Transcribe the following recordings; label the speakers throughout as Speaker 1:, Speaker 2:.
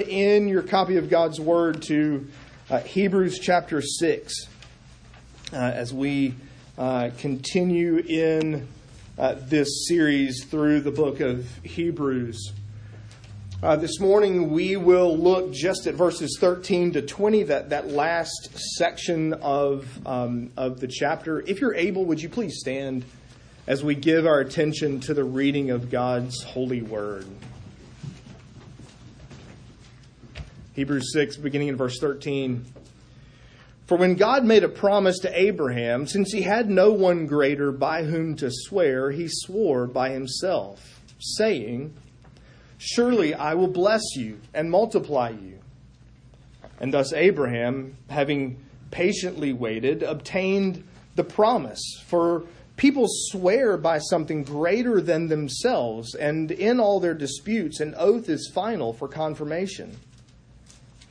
Speaker 1: in your copy of God's Word to uh, Hebrews chapter 6 uh, as we uh, continue in uh, this series through the book of Hebrews. Uh, this morning we will look just at verses 13 to 20, that, that last section of, um, of the chapter. If you're able, would you please stand as we give our attention to the reading of God's holy word? Hebrews 6, beginning in verse 13. For when God made a promise to Abraham, since he had no one greater by whom to swear, he swore by himself, saying, Surely I will bless you and multiply you. And thus Abraham, having patiently waited, obtained the promise. For people swear by something greater than themselves, and in all their disputes, an oath is final for confirmation.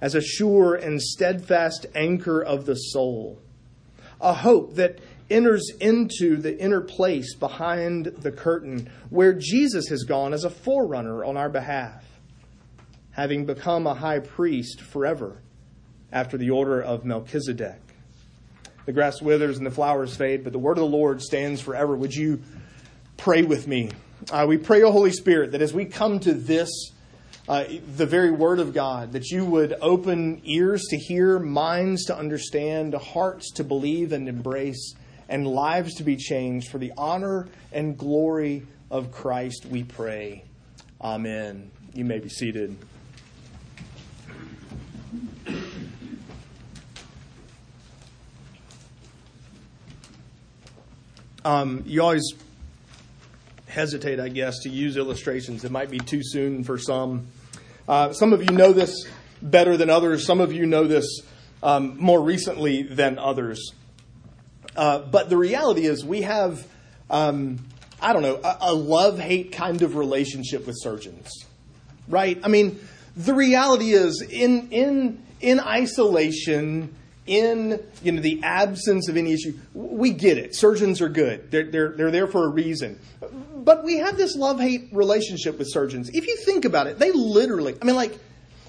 Speaker 1: as a sure and steadfast anchor of the soul, a hope that enters into the inner place behind the curtain where Jesus has gone as a forerunner on our behalf, having become a high priest forever after the order of Melchizedek. The grass withers and the flowers fade, but the word of the Lord stands forever. Would you pray with me? Uh, we pray, O Holy Spirit, that as we come to this uh, the very Word of God, that you would open ears to hear, minds to understand, hearts to believe and embrace, and lives to be changed for the honor and glory of Christ, we pray. Amen. You may be seated. Um, you always hesitate, I guess, to use illustrations. It might be too soon for some. Uh, some of you know this better than others. Some of you know this um, more recently than others. Uh, but the reality is, we have, um, I don't know, a, a love hate kind of relationship with surgeons, right? I mean, the reality is, in, in, in isolation, in you know, the absence of any issue, we get it. Surgeons are good, they're, they're, they're there for a reason. But we have this love hate relationship with surgeons. If you think about it, they literally, I mean, like,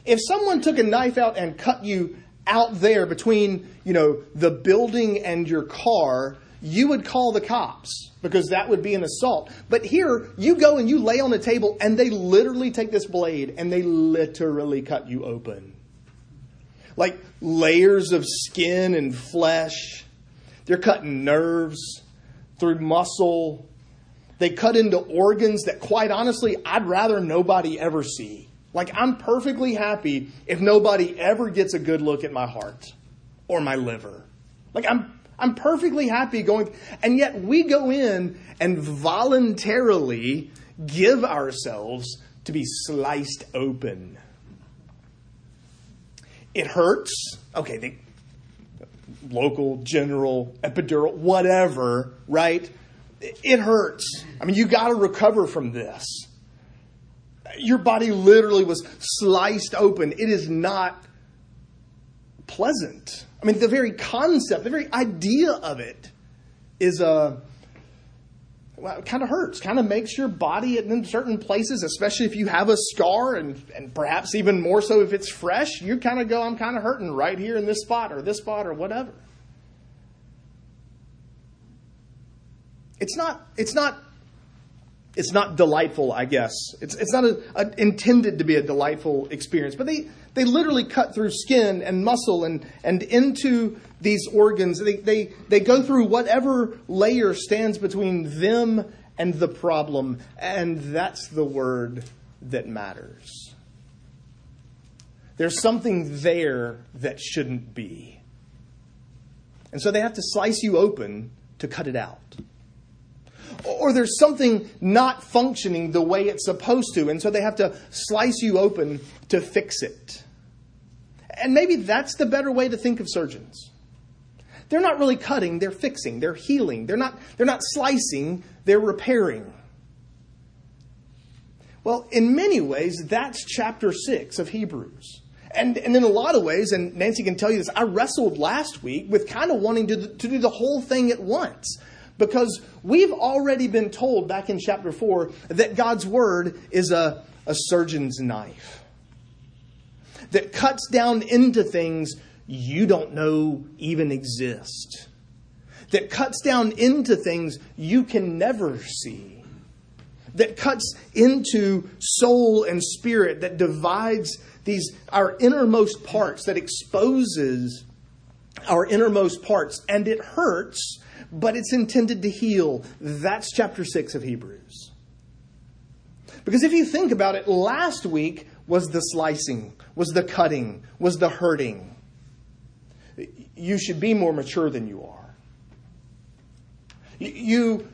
Speaker 1: if someone took a knife out and cut you out there between, you know, the building and your car, you would call the cops because that would be an assault. But here, you go and you lay on a table and they literally take this blade and they literally cut you open. Like layers of skin and flesh. They're cutting nerves through muscle, they cut into organs that, quite honestly, I'd rather nobody ever see. Like, I'm perfectly happy if nobody ever gets a good look at my heart or my liver. Like, I'm, I'm perfectly happy going, and yet we go in and voluntarily give ourselves to be sliced open. It hurts. Okay, they, local, general, epidural, whatever, right? it hurts. I mean, you got to recover from this. Your body literally was sliced open. It is not pleasant. I mean, the very concept, the very idea of it is a. Well, it kind of hurts, kind of makes your body in certain places, especially if you have a scar and, and perhaps even more so if it's fresh, you kind of go, I'm kind of hurting right here in this spot or this spot or whatever. it's not it's not it's not delightful, I guess. It's it's not a, a, intended to be a delightful experience. But they they literally cut through skin and muscle and and into these organs. They they they go through whatever layer stands between them and the problem, and that's the word that matters. There's something there that shouldn't be. And so they have to slice you open to cut it out or there's something not functioning the way it's supposed to, and so they have to slice you open to fix it. And maybe that's the better way to think of surgeons. They're not really cutting, they're fixing, they're healing. They're not, they're not slicing, they're repairing. Well, in many ways, that's chapter 6 of Hebrews. And, and in a lot of ways, and Nancy can tell you this, I wrestled last week with kind of wanting to, to do the whole thing at once. Because we've already been told back in chapter 4 that God's word is a, a surgeon's knife that cuts down into things you don't know even exist, that cuts down into things you can never see, that cuts into soul and spirit, that divides these our innermost parts, that exposes our innermost parts, and it hurts, but it's intended to heal. That's chapter 6 of Hebrews. Because if you think about it, last week was the slicing, was the cutting, was the hurting. You should be more mature than you are. You,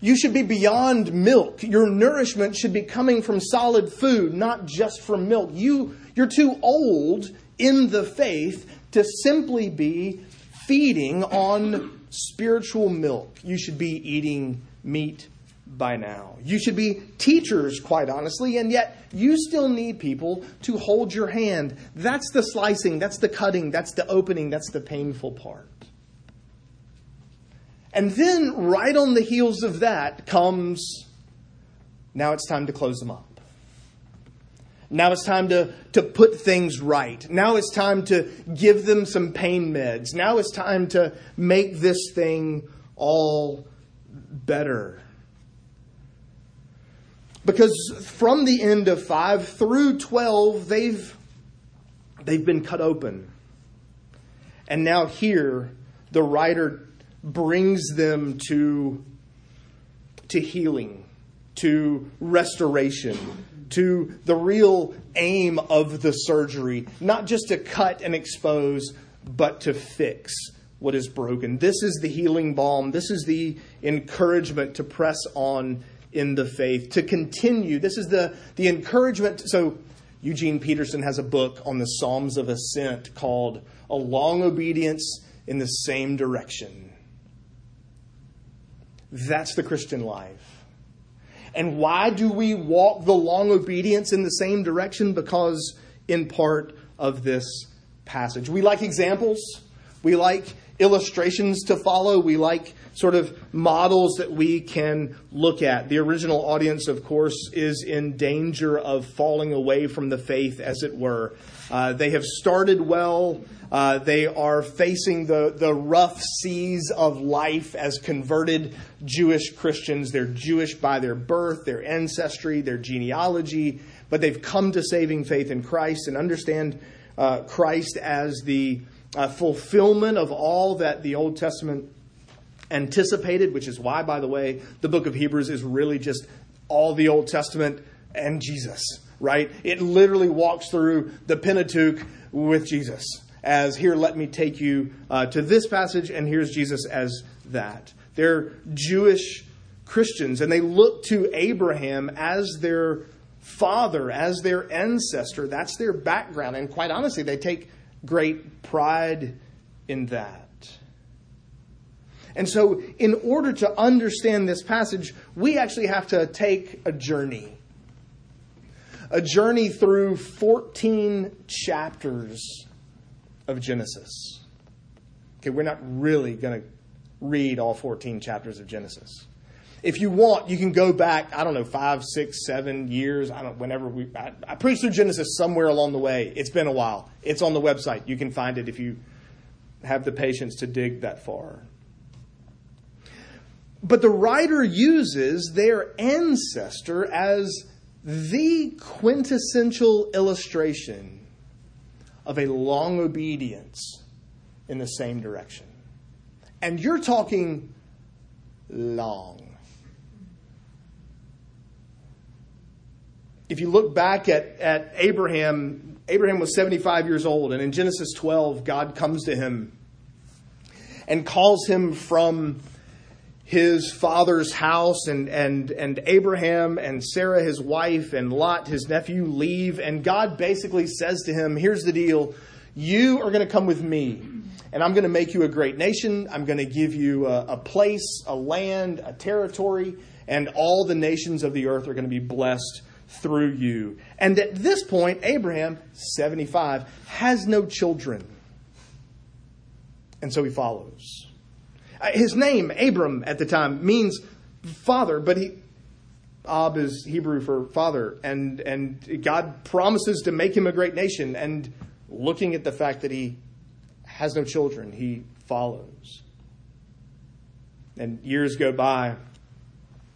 Speaker 1: you should be beyond milk. Your nourishment should be coming from solid food, not just from milk. You, you're too old in the faith to simply be feeding on spiritual milk. You should be eating meat by now. You should be teachers, quite honestly, and yet you still need people to hold your hand. That's the slicing, that's the cutting, that's the opening, that's the painful part. And then, right on the heels of that, comes now it's time to close them up. Now it's time to, to put things right. Now it's time to give them some pain meds. Now it's time to make this thing all better. Because from the end of 5 through 12, they've, they've been cut open. And now here, the writer brings them to, to healing, to restoration, to the real aim of the surgery, not just to cut and expose, but to fix what is broken. This is the healing balm. This is the encouragement to press on in the faith, to continue. This is the, the encouragement. So, Eugene Peterson has a book on the Psalms of Ascent called A Long Obedience in the Same Direction. That's the Christian life. And why do we walk the long obedience in the same direction? Because, in part, of this passage. We like examples, we like illustrations to follow, we like sort of models that we can look at. The original audience, of course, is in danger of falling away from the faith, as it were. Uh, they have started well. Uh, they are facing the, the rough seas of life as converted Jewish Christians. They're Jewish by their birth, their ancestry, their genealogy, but they've come to saving faith in Christ and understand uh, Christ as the uh, fulfillment of all that the Old Testament anticipated, which is why, by the way, the book of Hebrews is really just all the Old Testament and Jesus, right? It literally walks through the Pentateuch with Jesus. As here, let me take you uh, to this passage, and here's Jesus as that. They're Jewish Christians, and they look to Abraham as their father, as their ancestor. That's their background, and quite honestly, they take great pride in that. And so, in order to understand this passage, we actually have to take a journey. A journey through 14 chapters of Genesis. Okay, we're not really going to read all 14 chapters of Genesis. If you want, you can go back, I don't know, five, six, seven years. I don't whenever we I, I preached through Genesis somewhere along the way. It's been a while. It's on the website. You can find it if you have the patience to dig that far. But the writer uses their ancestor as the quintessential illustration of a long obedience in the same direction. And you're talking long. If you look back at, at Abraham, Abraham was 75 years old, and in Genesis 12, God comes to him and calls him from his father's house and, and, and Abraham and Sarah, his wife, and Lot, his nephew, leave. And God basically says to him, Here's the deal. You are going to come with me, and I'm going to make you a great nation. I'm going to give you a, a place, a land, a territory, and all the nations of the earth are going to be blessed through you. And at this point, Abraham, 75, has no children. And so he follows. Uh, his name, Abram, at the time, means father, but he, Ab is Hebrew for father, and, and God promises to make him a great nation. And looking at the fact that he has no children, he follows. And years go by,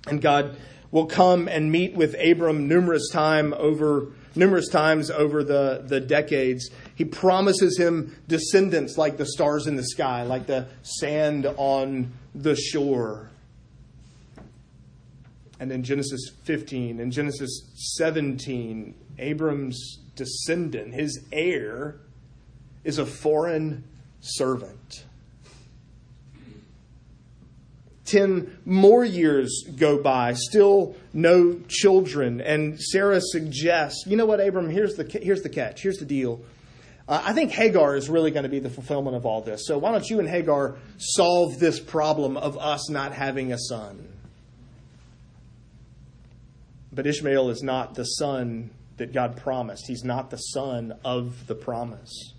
Speaker 1: and God will come and meet with Abram numerous time over numerous times over the, the decades. He promises him descendants like the stars in the sky, like the sand on the shore. And in Genesis 15 and Genesis 17, Abram's descendant, his heir, is a foreign servant. Ten more years go by, still no children. And Sarah suggests, you know what, Abram, here's the, here's the catch, here's the deal. Uh, I think Hagar is really going to be the fulfillment of all this. So why don't you and Hagar solve this problem of us not having a son? But Ishmael is not the son that God promised. He's not the son of the promise.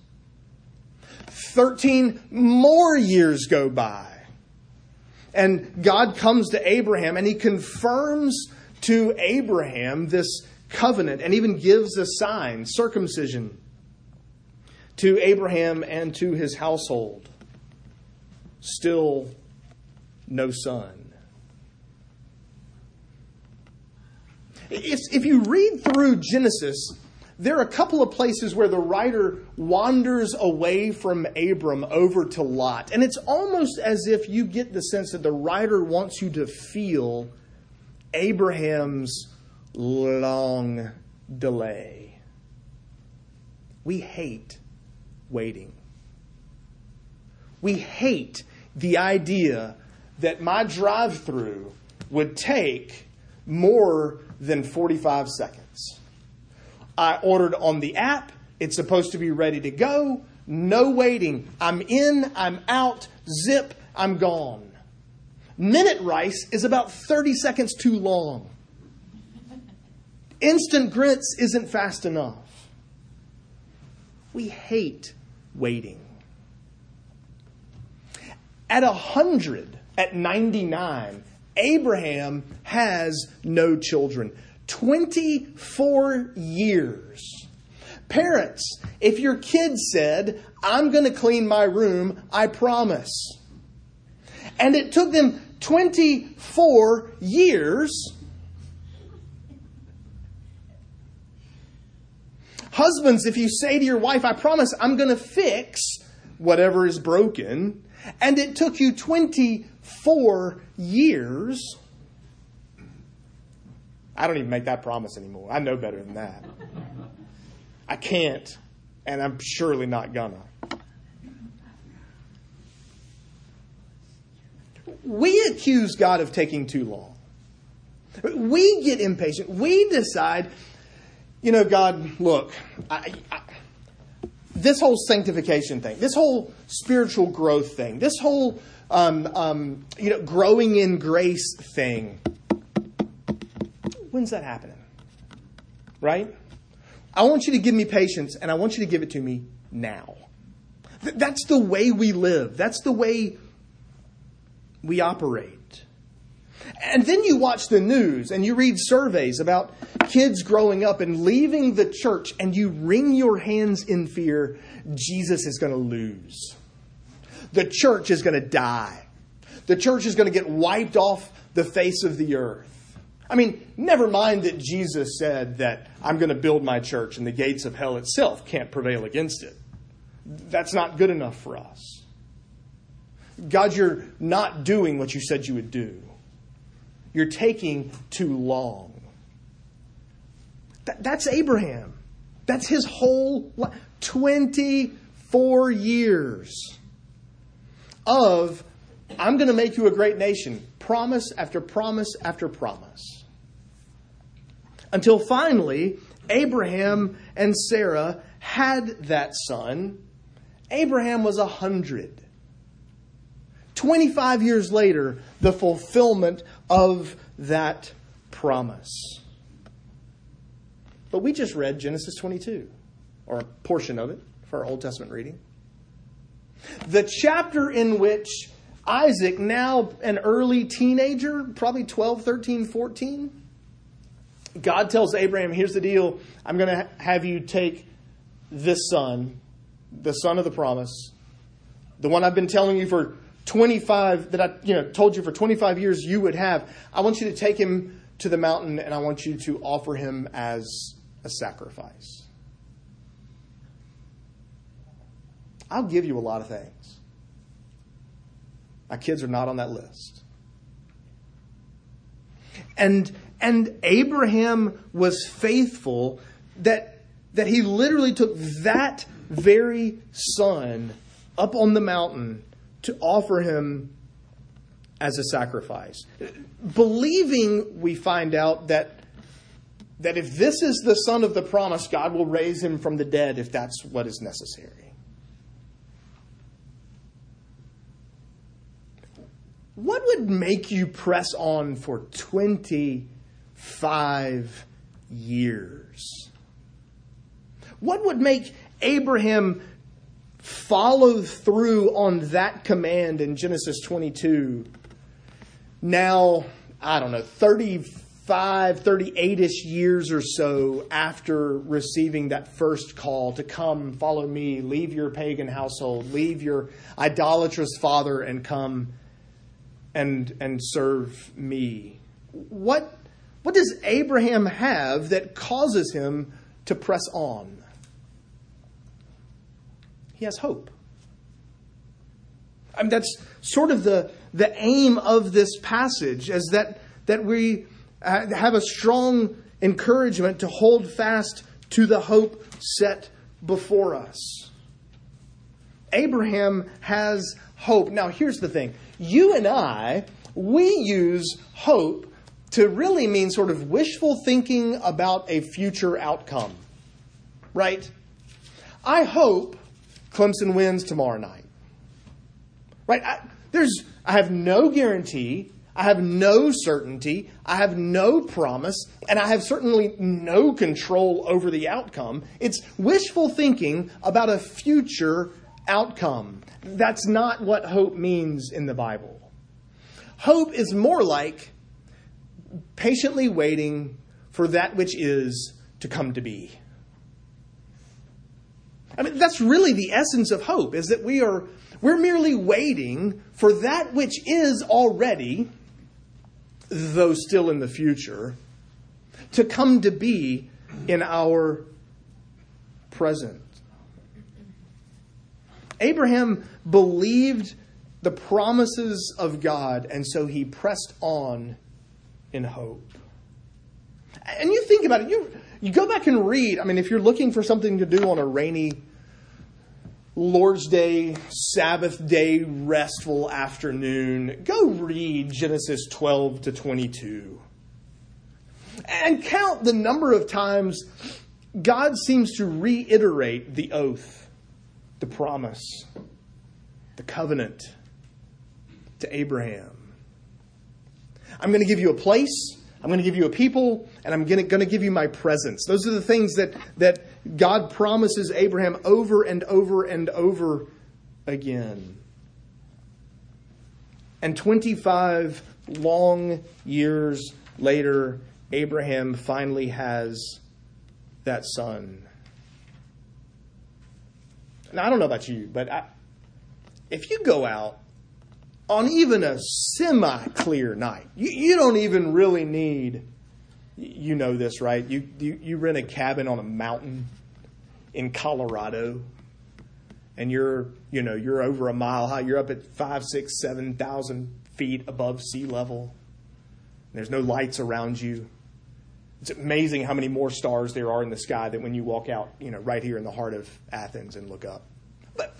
Speaker 1: Thirteen more years go by. And God comes to Abraham and he confirms to Abraham this covenant and even gives a sign, circumcision, to Abraham and to his household. Still no son. If, you read through Genesis, there are a couple of places where the writer wanders away from Abram over to Lot. And it's almost as if you get the sense that the writer wants you to feel Abraham's long delay. We hate waiting. We hate the idea that my drive through would take more than 45 seconds. I ordered on the app. It's supposed to be ready to go. No waiting. I'm in, I'm out, zip, I'm gone. Minute rice is about 30 seconds too long. Instant grits isn't fast enough. We hate waiting. At 100, at 99, Abraham has no children. 24 years. Parents, if your kid said, I'm going to clean my room, I promise. And it took them 24 years. Husbands, if you say to your wife, I promise I'm going to fix whatever is broken, and it took you 24 years, I don't even make that promise anymore. I know better than that. I can't, and I'm surely not gonna. We accuse God of taking too long. We get impatient. We decide, you know, God, look, I, I, this whole sanctification thing, this whole spiritual growth thing, this whole um, um, you know growing in grace thing When's that happening? Right? I want you to give me patience and I want you to give it to me now. Th- that's the way we live. That's the way we operate. And then you watch the news and you read surveys about kids growing up and leaving the church, and you wring your hands in fear Jesus is going to lose. The church is going to die. The church is going to get wiped off the face of the earth. I mean, never mind that Jesus said that I'm going to build my church and the gates of hell itself can't prevail against it. That's not good enough for us. God, you're not doing what you said you would do. You're taking too long. That, that's Abraham. That's his whole life. 24 years of, I'm going to make you a great nation. Promise after promise after promise. Until finally, Abraham and Sarah had that son, Abraham was a hundred. 25 years later, the fulfillment of that promise. But we just read Genesis 22, or a portion of it for our Old Testament reading. The chapter in which Isaac, now an early teenager, probably 12, 13, 14, God tells Abraham, here's the deal. I'm going to have you take this son, the son of the promise, the one I've been telling you for 25 that I you know told you for 25 years you would have. I want you to take him to the mountain and I want you to offer him as a sacrifice. I'll give you a lot of things. My kids are not on that list. And and Abraham was faithful that that he literally took that very son up on the mountain to offer him as a sacrifice. Believing, we find out that, that if this is the son of the promise, God will raise him from the dead if that's what is necessary. What would make you press on for 25 years? What would make Abraham follow through on that command in Genesis 22. Now, I don't know, 35, 38 ish years or so after receiving that first call to come, follow me, leave your pagan household, leave your idolatrous father, and come and, and serve me. What, what does Abraham have that causes him to press on? He has hope. I mean, that's sort of the, the aim of this passage, is that, that we uh, have a strong encouragement to hold fast to the hope set before us. Abraham has hope. Now, here's the thing you and I, we use hope to really mean sort of wishful thinking about a future outcome, right? I hope Clemson wins tomorrow night. Right? I, there's, I have no guarantee. I have no certainty. I have no promise. And I have certainly no control over the outcome. It's wishful thinking about a future outcome. That's not what hope means in the Bible. Hope is more like patiently waiting for that which is to come to be. I mean, that's really the essence of hope, is that we are we're merely waiting for that which is already, though still in the future, to come to be in our present. Abraham believed the promises of God, and so he pressed on in hope. And you think about it, you, you go back and read. I mean, if you're looking for something to do on a rainy Lord's Day, Sabbath day, restful afternoon, go read Genesis 12 to 22. And count the number of times God seems to reiterate the oath, the promise, the covenant to Abraham. I'm going to give you a place. I'm going to give you a people, and I'm going to, going to give you my presence. Those are the things that, that God promises Abraham over and over and over again. And 25 long years later, Abraham finally has that son. Now, I don't know about you, but I, if you go out on even a semi clear night, you, you, don't even really need, you know this, right? You, you, you rent a cabin on a mountain in Colorado and you're, you know, you're over a mile high, you're up at five, six, seven thousand feet above sea level. There's no lights around you. It's amazing how many more stars there are in the sky than when you walk out, you know, right here in the heart of Athens and look up But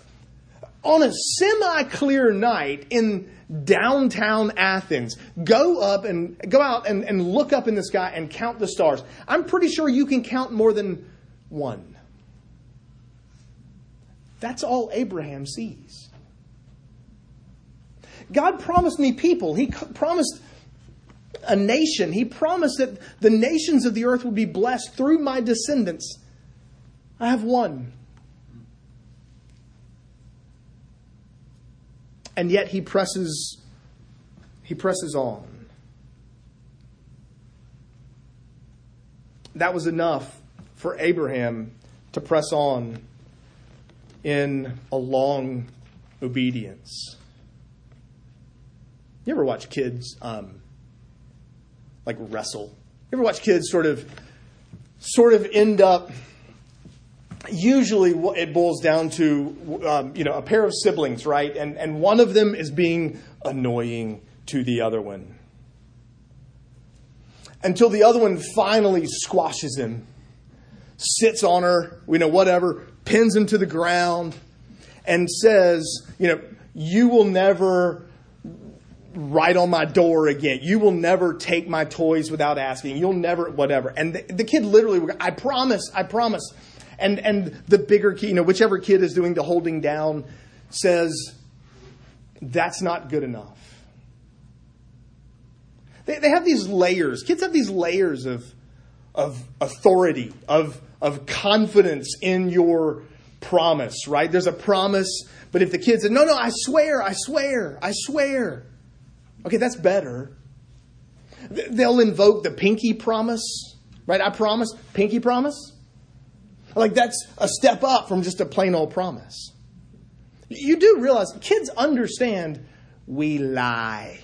Speaker 1: on a semi clear night in downtown Athens, go up and go out and, and look up in the sky and count the stars. I'm pretty sure you can count more than one. That's all Abraham sees. God promised me people. He promised a nation. He promised that the nations of the earth would be blessed through my descendants. I have one. And yet he presses he presses on. That was enough for Abraham to press on in a long obedience. You ever watch kids um, like wrestle? You ever watch kids sort of sort of end up usually it boils down to um, you know a pair of siblings right and and one of them is being annoying to the other one until the other one finally squashes him sits on her you know whatever pins him to the ground and says you know you will never write on my door again you will never take my toys without asking you'll never whatever and the, the kid literally i promise i promise and, and the bigger kid, you know, whichever kid is doing the holding down says, that's not good enough. They, they have these layers. Kids have these layers of, of authority, of, of confidence in your promise, right? There's a promise, but if the kid said, no, no, I swear, I swear, I swear. Okay, that's better. They'll invoke the pinky promise, right? I promise, pinky promise. Like that's a step up from just a plain old promise. You do realize kids understand we lie.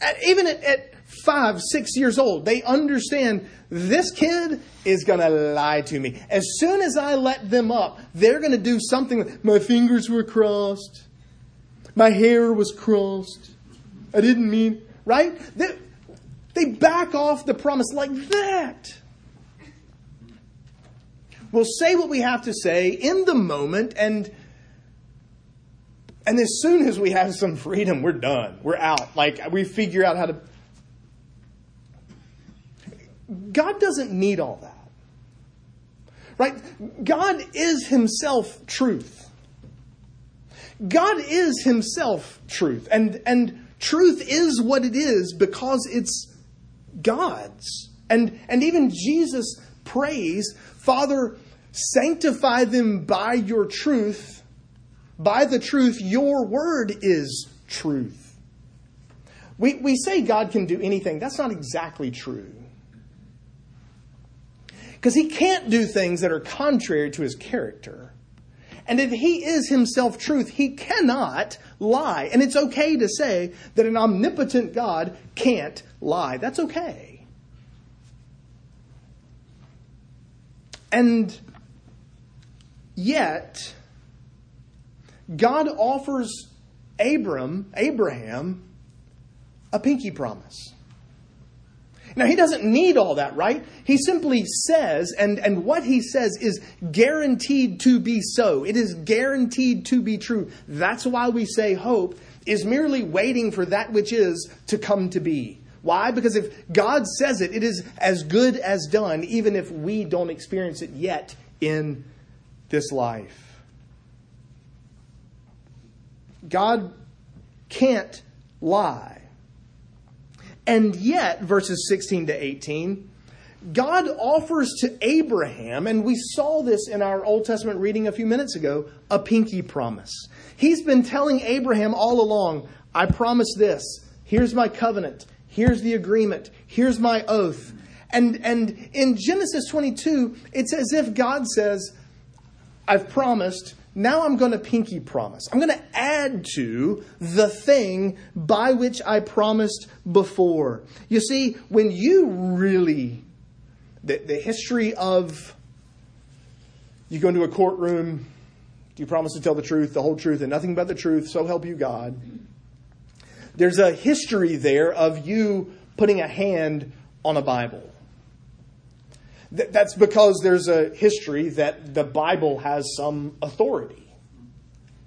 Speaker 1: At, even at, at five, six years old, they understand this kid is going to lie to me. As soon as I let them up, they're going to do something. My fingers were crossed. My hair was crossed. I didn't mean, right? They, they back off the promise like that. We'll say what we have to say in the moment, and and as soon as we have some freedom, we're done. We're out. Like we figure out how to. God doesn't need all that. Right? God is Himself truth. God is Himself truth. And, and truth is what it is because it's God's. And, and even Jesus prays Father, sanctify them by your truth. By the truth, your word is truth. We, we say God can do anything. That's not exactly true. Because he can't do things that are contrary to his character. And if he is himself truth, he cannot lie. And it's okay to say that an omnipotent God can't lie. That's okay. And yet, God offers Abram, Abraham, a pinky promise. Now, he doesn't need all that, right? He simply says, and, and what he says is guaranteed to be so. It is guaranteed to be true. That's why we say hope is merely waiting for that which is to come to be. Why? Because if God says it, it is as good as done, even if we don't experience it yet in this life. God can't lie. And yet, verses 16 to 18, God offers to Abraham, and we saw this in our Old Testament reading a few minutes ago, a pinky promise. He's been telling Abraham all along, I promise this. Here's my covenant. Here's the agreement. Here's my oath. And, and in Genesis 22, it's as if God says, I've promised, now I'm going to pinky promise. I'm going to add to the thing by which I promised before. You see, when you really, the, the history of you go into a courtroom, do you promise to tell the truth, the whole truth, and nothing but the truth, so help you God? There's a history there of you putting a hand on a Bible. That's because there's a history that the Bible has some authority.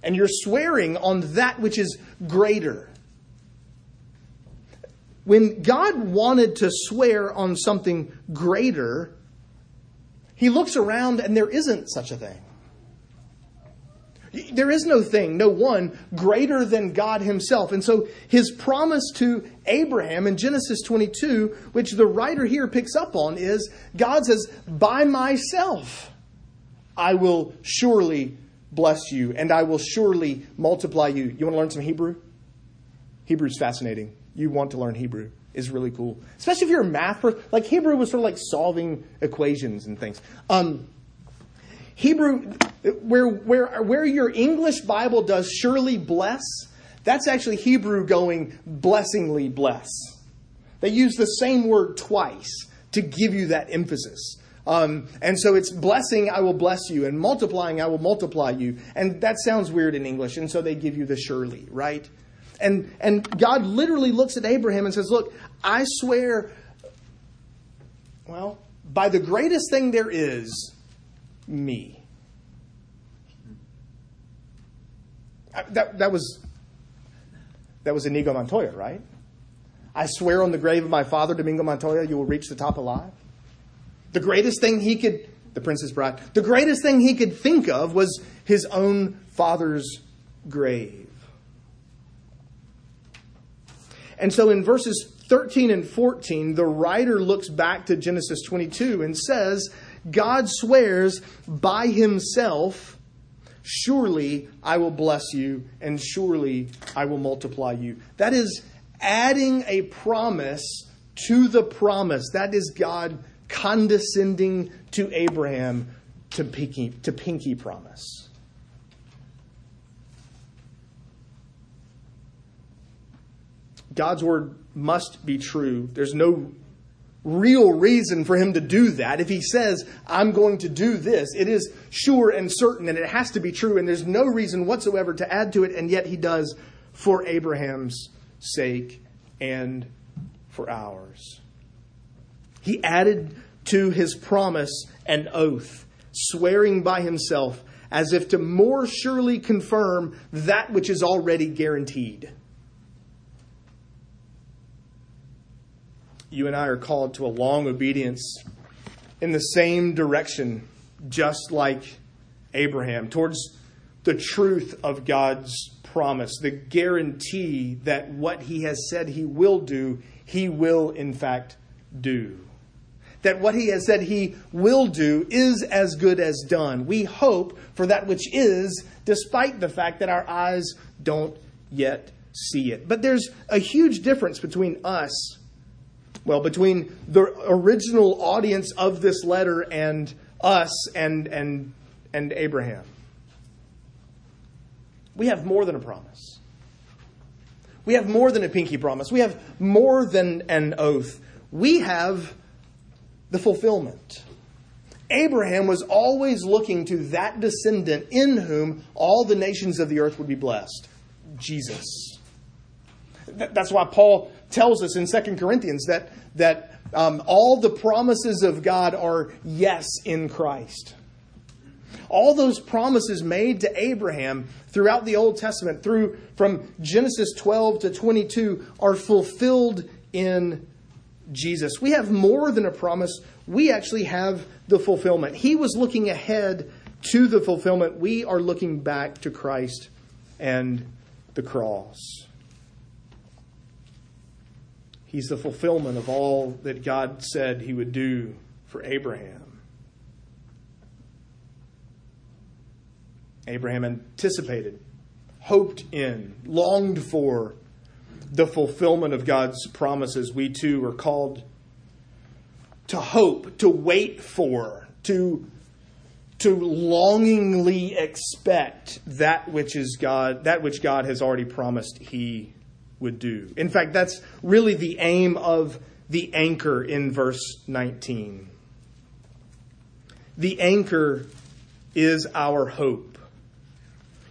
Speaker 1: And you're swearing on that which is greater. When God wanted to swear on something greater, he looks around and there isn't such a thing. There is no thing, no one greater than God Himself. And so His promise to Abraham in Genesis 22, which the writer here picks up on, is God says, By myself I will surely bless you, and I will surely multiply you. You want to learn some Hebrew? Hebrew's fascinating. You want to learn Hebrew is really cool, especially if you're a math person. Like Hebrew was sort of like solving equations and things. Um, Hebrew, where where where your English Bible does surely bless, that's actually Hebrew going blessingly bless. They use the same word twice to give you that emphasis. Um, and so it's blessing, I will bless you, and multiplying, I will multiply you. And that sounds weird in English, and so they give you the surely, right? And, and God literally looks at Abraham and says, Look, I swear, well, by the greatest thing there is, me. That, that was that was Inigo Montoya, right? I swear on the grave of my father, Domingo Montoya, you will reach the top alive. The greatest thing he could, the Princess Bride, the greatest thing he could think of was his own father's grave. And so in verses 13 and 14, the writer looks back to Genesis 22 and says, God swears by himself, surely I will bless you, and surely I will multiply you. That is adding a promise to the promise. That is God condescending to Abraham to pinky, to pinky promise. God's word must be true. There's no real reason for him to do that. If he says, I'm going to do this, it is sure and certain and it has to be true, and there's no reason whatsoever to add to it, and yet he does for Abraham's sake and for ours. He added to his promise an oath, swearing by himself as if to more surely confirm that which is already guaranteed. You and I are called to a long obedience in the same direction, just like Abraham, towards the truth of God's promise, the guarantee that what he has said he will do, he will in fact do that what he has said he will do is as good as done. We hope for that which is, despite the fact that our eyes don't yet see it. But there's a huge difference between us, well, between the original audience of this letter and us and, and, and Abraham. We have more than a promise. We have more than a pinky promise. We have more than an oath. We have the fulfillment. Abraham was always looking to that descendant in whom all the nations of the earth would be blessed Jesus. That's why Paul tells us in 2 Corinthians that, that um, all the promises of God are yes in Christ. All those promises made to Abraham throughout the Old Testament, through from Genesis 12 to 22, are fulfilled in Jesus. We have more than a promise, we actually have the fulfillment. He was looking ahead to the fulfillment. We are looking back to Christ and the cross. He's the fulfillment of all that God said he would do for Abraham. Abraham anticipated, hoped in, longed for the fulfillment of God's promises, we too are called to hope, to wait for, to, to longingly expect that which is God, that which God has already promised he would do. In fact, that's really the aim of the anchor in verse 19. The anchor is our hope.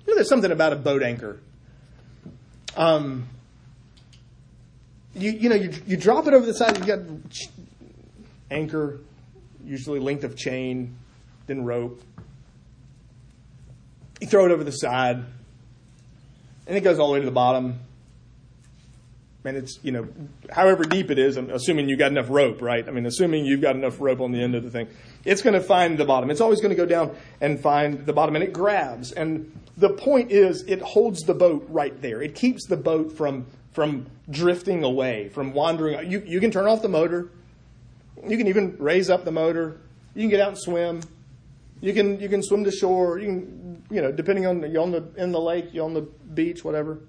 Speaker 1: You know, there's something about a boat anchor. Um, you, you know, you, you drop it over the side, you got anchor, usually length of chain, then rope. You throw it over the side, and it goes all the way to the bottom. And it's you know however deep it is i'm assuming you've got enough rope right? I mean assuming you've got enough rope on the end of the thing it's going to find the bottom. It's always going to go down and find the bottom and it grabs. And the point is it holds the boat right there. It keeps the boat from from drifting away from wandering. You, you can turn off the motor. You can even raise up the motor. You can get out and swim. You can you can swim to shore. You can you know depending on you're on the in the lake you're on the beach whatever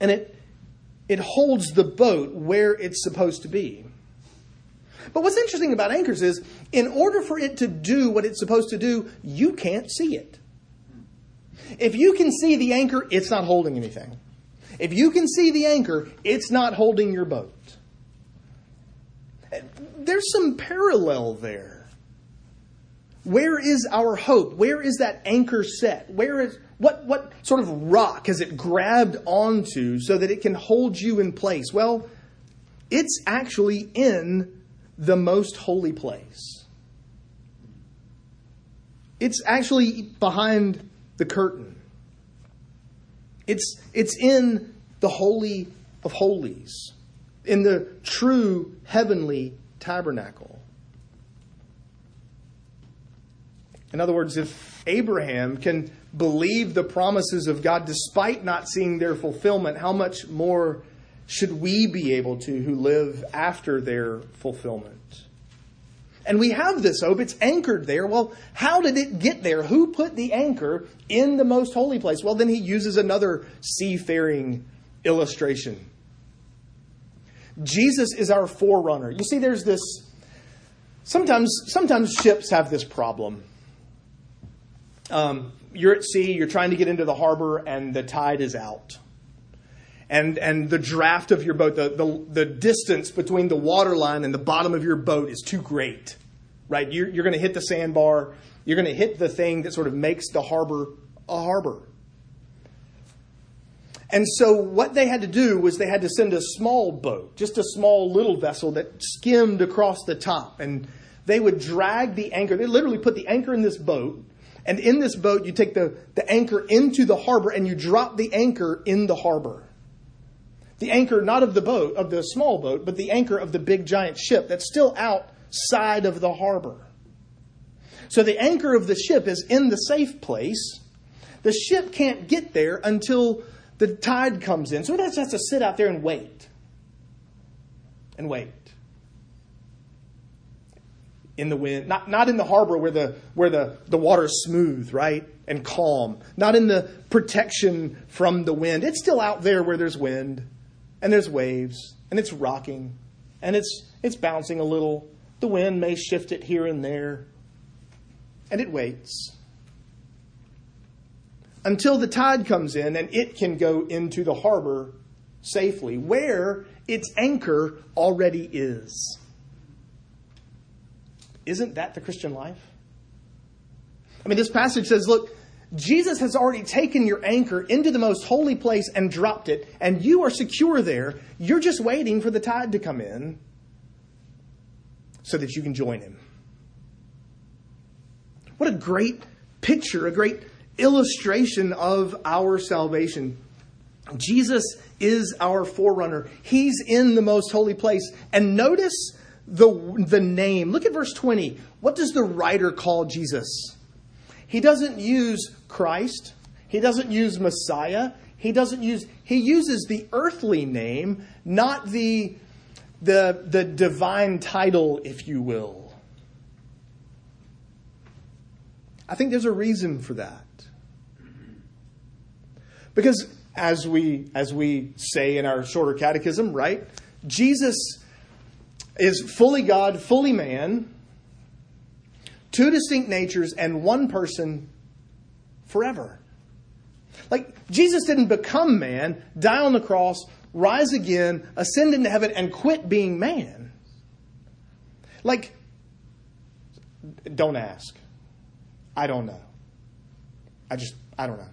Speaker 1: and it, it holds the boat where it's supposed to be. But what's interesting about anchors is, in order for it to do what it's supposed to do, you can't see it. If you can see the anchor, it's not holding anything. If you can see the anchor, it's not holding your boat. There's some parallel there. Where is our hope? Where is that anchor set? Where is what, what sort of rock has it grabbed onto so that it can hold you in place? Well, it's actually in the most holy place. It's actually behind the curtain. It's, it's in the Holy of Holies, in the true heavenly tabernacle. In other words, if Abraham can believe the promises of God despite not seeing their fulfillment, how much more should we be able to who live after their fulfillment? And we have this hope. It's anchored there. Well, how did it get there? Who put the anchor in the most holy place? Well, then he uses another seafaring illustration. Jesus is our forerunner. You see, there's this. Sometimes, sometimes ships have this problem. Um, you're at sea, you're trying to get into the harbor, and the tide is out. And, and the draft of your boat, the, the, the distance between the water line and the bottom of your boat is too great, right? You're, you're going to hit the sandbar. You're going to hit the thing that sort of makes the harbor a harbor. And so what they had to do was they had to send a small boat, just a small little vessel that skimmed across the top. And they would drag the anchor. They literally put the anchor in this boat and in this boat, you take the, the anchor into the harbor and you drop the anchor in the harbor. The anchor, not of the boat, of the small boat, but the anchor of the big giant ship that's still outside of the harbor. So the anchor of the ship is in the safe place. The ship can't get there until the tide comes in. So it has to sit out there and wait. And wait in the wind, not, not in the harbor where the where the, the water's smooth, right? And calm. Not in the protection from the wind. It's still out there where there's wind and there's waves and it's rocking and it's it's bouncing a little. The wind may shift it here and there. And it waits. Until the tide comes in and it can go into the harbor safely, where its anchor already is. Isn't that the Christian life? I mean, this passage says, look, Jesus has already taken your anchor into the most holy place and dropped it, and you are secure there. You're just waiting for the tide to come in so that you can join him. What a great picture, a great illustration of our salvation. Jesus is our forerunner. He's in the most holy place. And notice the, the name. Look at verse 20. What does the writer call Jesus? He doesn't use Christ. He doesn't use Messiah. He doesn't use, he uses the earthly name, not the, the, the divine title, if you will. I think there's a reason for that. Because as we, as we say in our shorter catechism, right? Jesus is fully God, fully man, two distinct natures, and one person forever. Like, Jesus didn't become man, die on the cross, rise again, ascend into heaven, and quit being man. Like, don't ask. I don't know. I just, I don't know.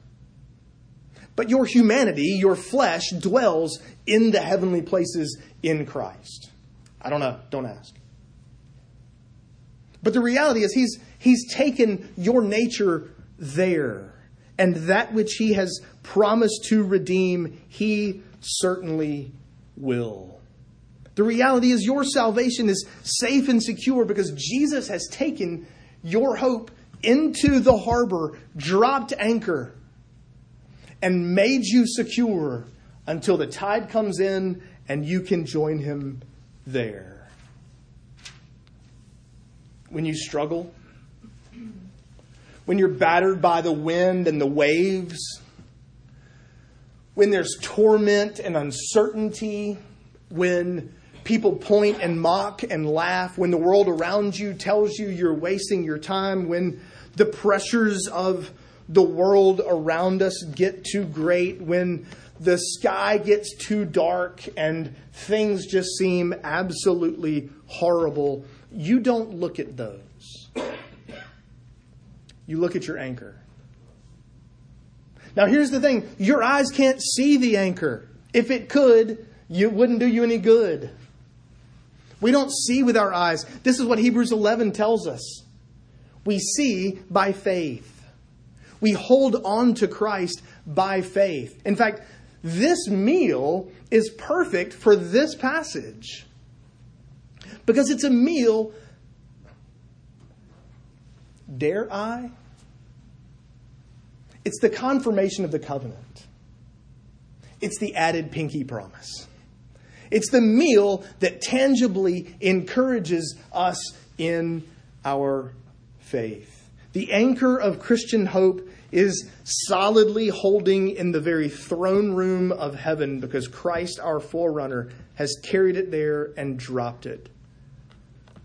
Speaker 1: But your humanity, your flesh, dwells in the heavenly places in Christ. I don't know. Don't ask. But the reality is, he's, he's taken your nature there. And that which he has promised to redeem, he certainly will. The reality is, your salvation is safe and secure because Jesus has taken your hope into the harbor, dropped anchor, and made you secure until the tide comes in and you can join him there. When you struggle, when you're battered by the wind and the waves, when there's torment and uncertainty, when people point and mock and laugh, when the world around you tells you you're wasting your time, when the pressures of the world around us get too great, when the sky gets too dark and things just seem absolutely horrible, you don't look at those. You look at your anchor. Now, here's the thing your eyes can't see the anchor. If it could, it wouldn't do you any good. We don't see with our eyes. This is what Hebrews 11 tells us. We see by faith. We hold on to Christ by faith. In fact, this meal is perfect for this passage because it's a meal, dare I? It's the confirmation of the covenant. It's the added pinky promise. It's the meal that tangibly encourages us in our faith. The anchor of Christian hope is solidly holding in the very throne room of heaven because Christ, our forerunner, has carried it there and dropped it.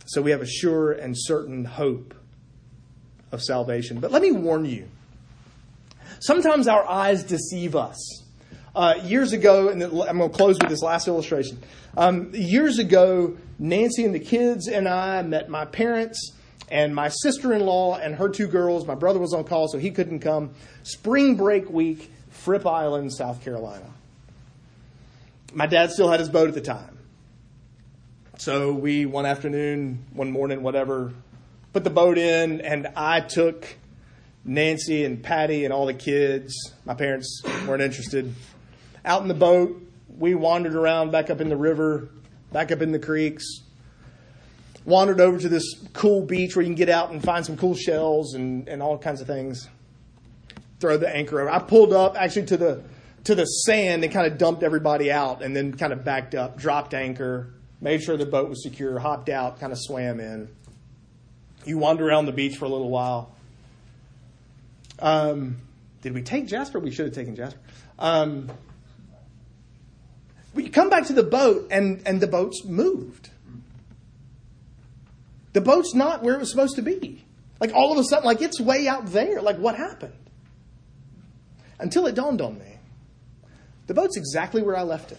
Speaker 1: So we have a sure and certain hope of salvation. But let me warn you sometimes our eyes deceive us. Uh, years ago, and I'm going to close with this last illustration. Um, years ago, Nancy and the kids and I met my parents and my sister in law and her two girls. My brother was on call, so he couldn't come. Spring break week, Fripp Island, South Carolina. My dad still had his boat at the time. So we, one afternoon, one morning, whatever, put the boat in, and I took Nancy and Patty and all the kids. My parents weren't interested out in the boat. We wandered around back up in the river, back up in the creeks. Wandered over to this cool beach where you can get out and find some cool shells and, and all kinds of things. Throw the anchor over. I pulled up actually to the to the sand and kind of dumped everybody out and then kind of backed up, dropped anchor, made sure the boat was secure, hopped out, kind of swam in. You wander around the beach for a little while. Um, did we take Jasper? We should have taken Jasper. Um, we come back to the boat, and, and the boat's moved. The boat's not where it was supposed to be. Like all of a sudden, like it's way out there. Like what happened? Until it dawned on me. The boat's exactly where I left it.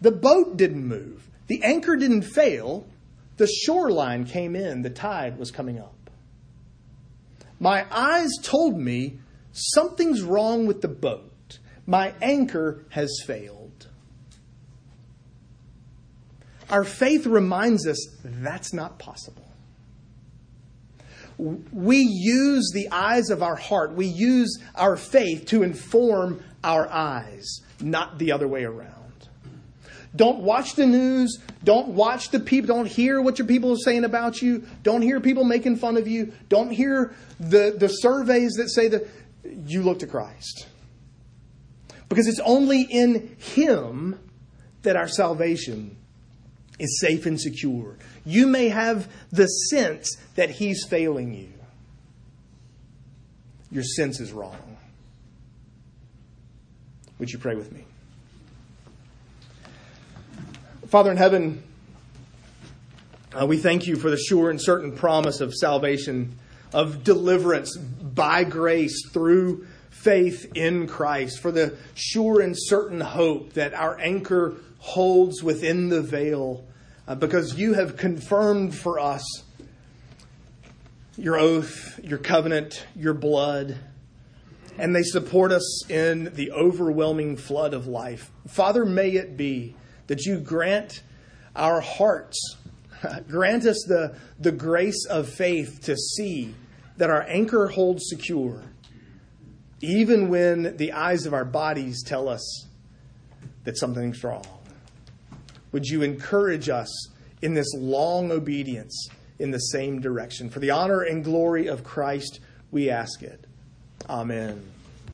Speaker 1: The boat didn't move. The anchor didn't fail. The shoreline came in. The tide was coming up. My eyes told me something's wrong with the boat. My anchor has failed. Our faith reminds us that's not possible. We use the eyes of our heart, we use our faith to inform our eyes, not the other way around. Don't watch the news. Don't watch the people. Don't hear what your people are saying about you. Don't hear people making fun of you. Don't hear the, the surveys that say that you look to Christ. Because it's only in Him that our salvation is safe and secure. You may have the sense that He's failing you. Your sense is wrong. Would you pray with me? Father in heaven, uh, we thank you for the sure and certain promise of salvation, of deliverance by grace through faith in Christ, for the sure and certain hope that our anchor holds within the veil, uh, because you have confirmed for us your oath, your covenant, your blood, and they support us in the overwhelming flood of life. Father, may it be that you grant our hearts, grant us the, the grace of faith to see that our anchor holds secure even when the eyes of our bodies tell us that something's wrong. Would you encourage us in this long obedience in the same direction? For the honor and glory of Christ, we ask it. Amen.